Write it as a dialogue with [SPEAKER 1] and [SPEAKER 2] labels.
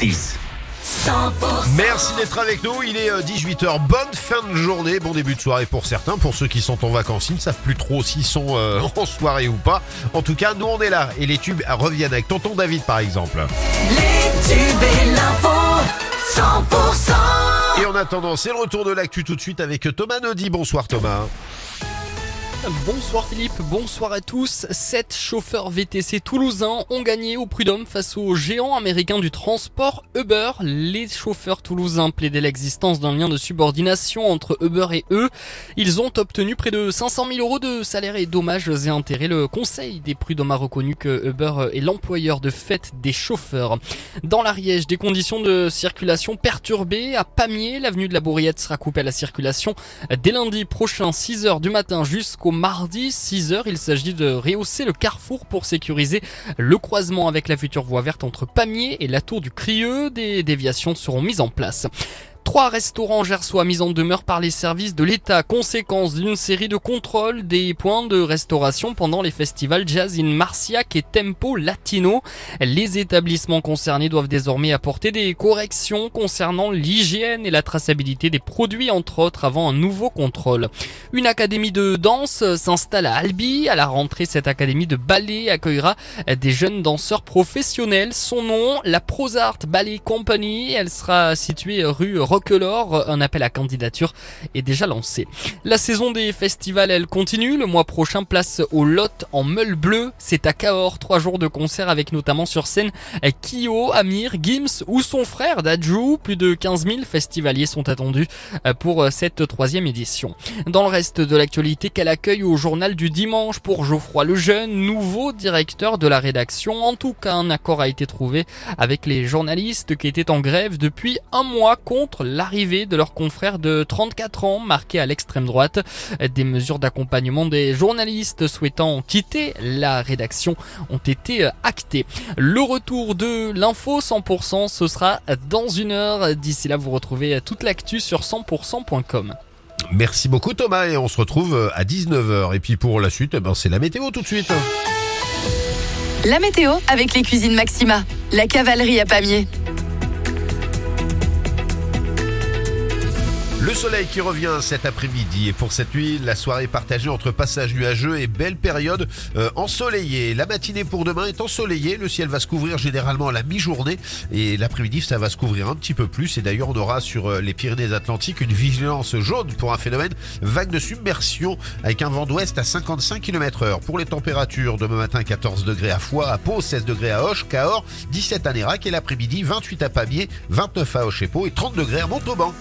[SPEAKER 1] 100%
[SPEAKER 2] Merci d'être avec nous, il est 18h, bonne fin de journée, bon début de soirée pour certains, pour ceux qui sont en vacances, ils ne savent plus trop s'ils sont euh, en soirée ou pas. En tout cas, nous on est là et les tubes reviennent avec tonton David par exemple.
[SPEAKER 1] Les tubes et l'info 100%
[SPEAKER 2] Et en attendant, c'est le retour de l'actu tout de suite avec Thomas Naudy. Bonsoir Thomas.
[SPEAKER 3] Bonsoir Philippe, bonsoir à tous. Sept chauffeurs VTC toulousains ont gagné au prud'homme face aux géants américains du transport Uber. Les chauffeurs toulousains plaidaient l'existence d'un lien de subordination entre Uber et eux. Ils ont obtenu près de 500 000 euros de salaire et dommages et intérêts. Le conseil des prud'hommes a reconnu que Uber est l'employeur de fait des chauffeurs. Dans l'Ariège, des conditions de circulation perturbées. À Pamiers, l'avenue de la Bourriette sera coupée à la circulation dès lundi prochain, 6 heures du matin jusqu'au mardi 6h. Il s'agit de rehausser le carrefour pour sécuriser le croisement avec la future voie verte entre Pamiers et la tour du Crieux. Des déviations seront mises en place. Trois restaurants gersois mis en demeure par les services de l'État, conséquence d'une série de contrôles des points de restauration pendant les festivals Jazz in Marciac et Tempo Latino. Les établissements concernés doivent désormais apporter des corrections concernant l'hygiène et la traçabilité des produits, entre autres, avant un nouveau contrôle. Une académie de danse s'installe à Albi. À la rentrée, cette académie de ballet accueillera des jeunes danseurs professionnels. Son nom, la Prosart Ballet Company. Elle sera située rue Roquelaure. Un appel à candidature est déjà lancé. La saison des festivals, elle continue. Le mois prochain, place au Lot en Meule Bleu. C'est à Cahors. Trois jours de concert avec notamment sur scène Kyo, Amir, Gims ou son frère Dajou. Plus de 15 000 festivaliers sont attendus pour cette troisième édition. Dans le reste de l'actualité, quel accueil au journal du dimanche pour Geoffroy Lejeune, nouveau directeur de la rédaction? En tout cas, un accord a été trouvé avec les journalistes qui étaient en grève depuis un mois contre l'arrivée de leurs confrères de 34 ans marqués à l'extrême droite. Des mesures d'accompagnement des journalistes souhaitant quitter la rédaction ont été actées. Le retour de l'info 100%, ce sera dans une heure. D'ici là, vous retrouvez toute l'actu sur 100%.com.
[SPEAKER 2] Merci beaucoup Thomas et on se retrouve à 19h. Et puis pour la suite, eh ben, c'est la météo tout de suite.
[SPEAKER 4] La météo avec les cuisines Maxima, la cavalerie à Pamiers.
[SPEAKER 2] Le soleil qui revient cet après-midi et pour cette nuit, la soirée partagée entre passage nuageux et belle période euh, ensoleillée. La matinée pour demain est ensoleillée, le ciel va se couvrir généralement à la mi-journée et l'après-midi ça va se couvrir un petit peu plus et d'ailleurs on aura sur euh, les Pyrénées-Atlantiques une vigilance jaune pour un phénomène vague de submersion avec un vent d'ouest à 55 km heure. Pour les températures, demain matin 14 degrés à Foix, à Pau, 16 degrés à Hoche, Cahors, 17 à Nérac et l'après-midi 28 à Pamiers, 29 à Hoche et Pau et 30 degrés à Montauban.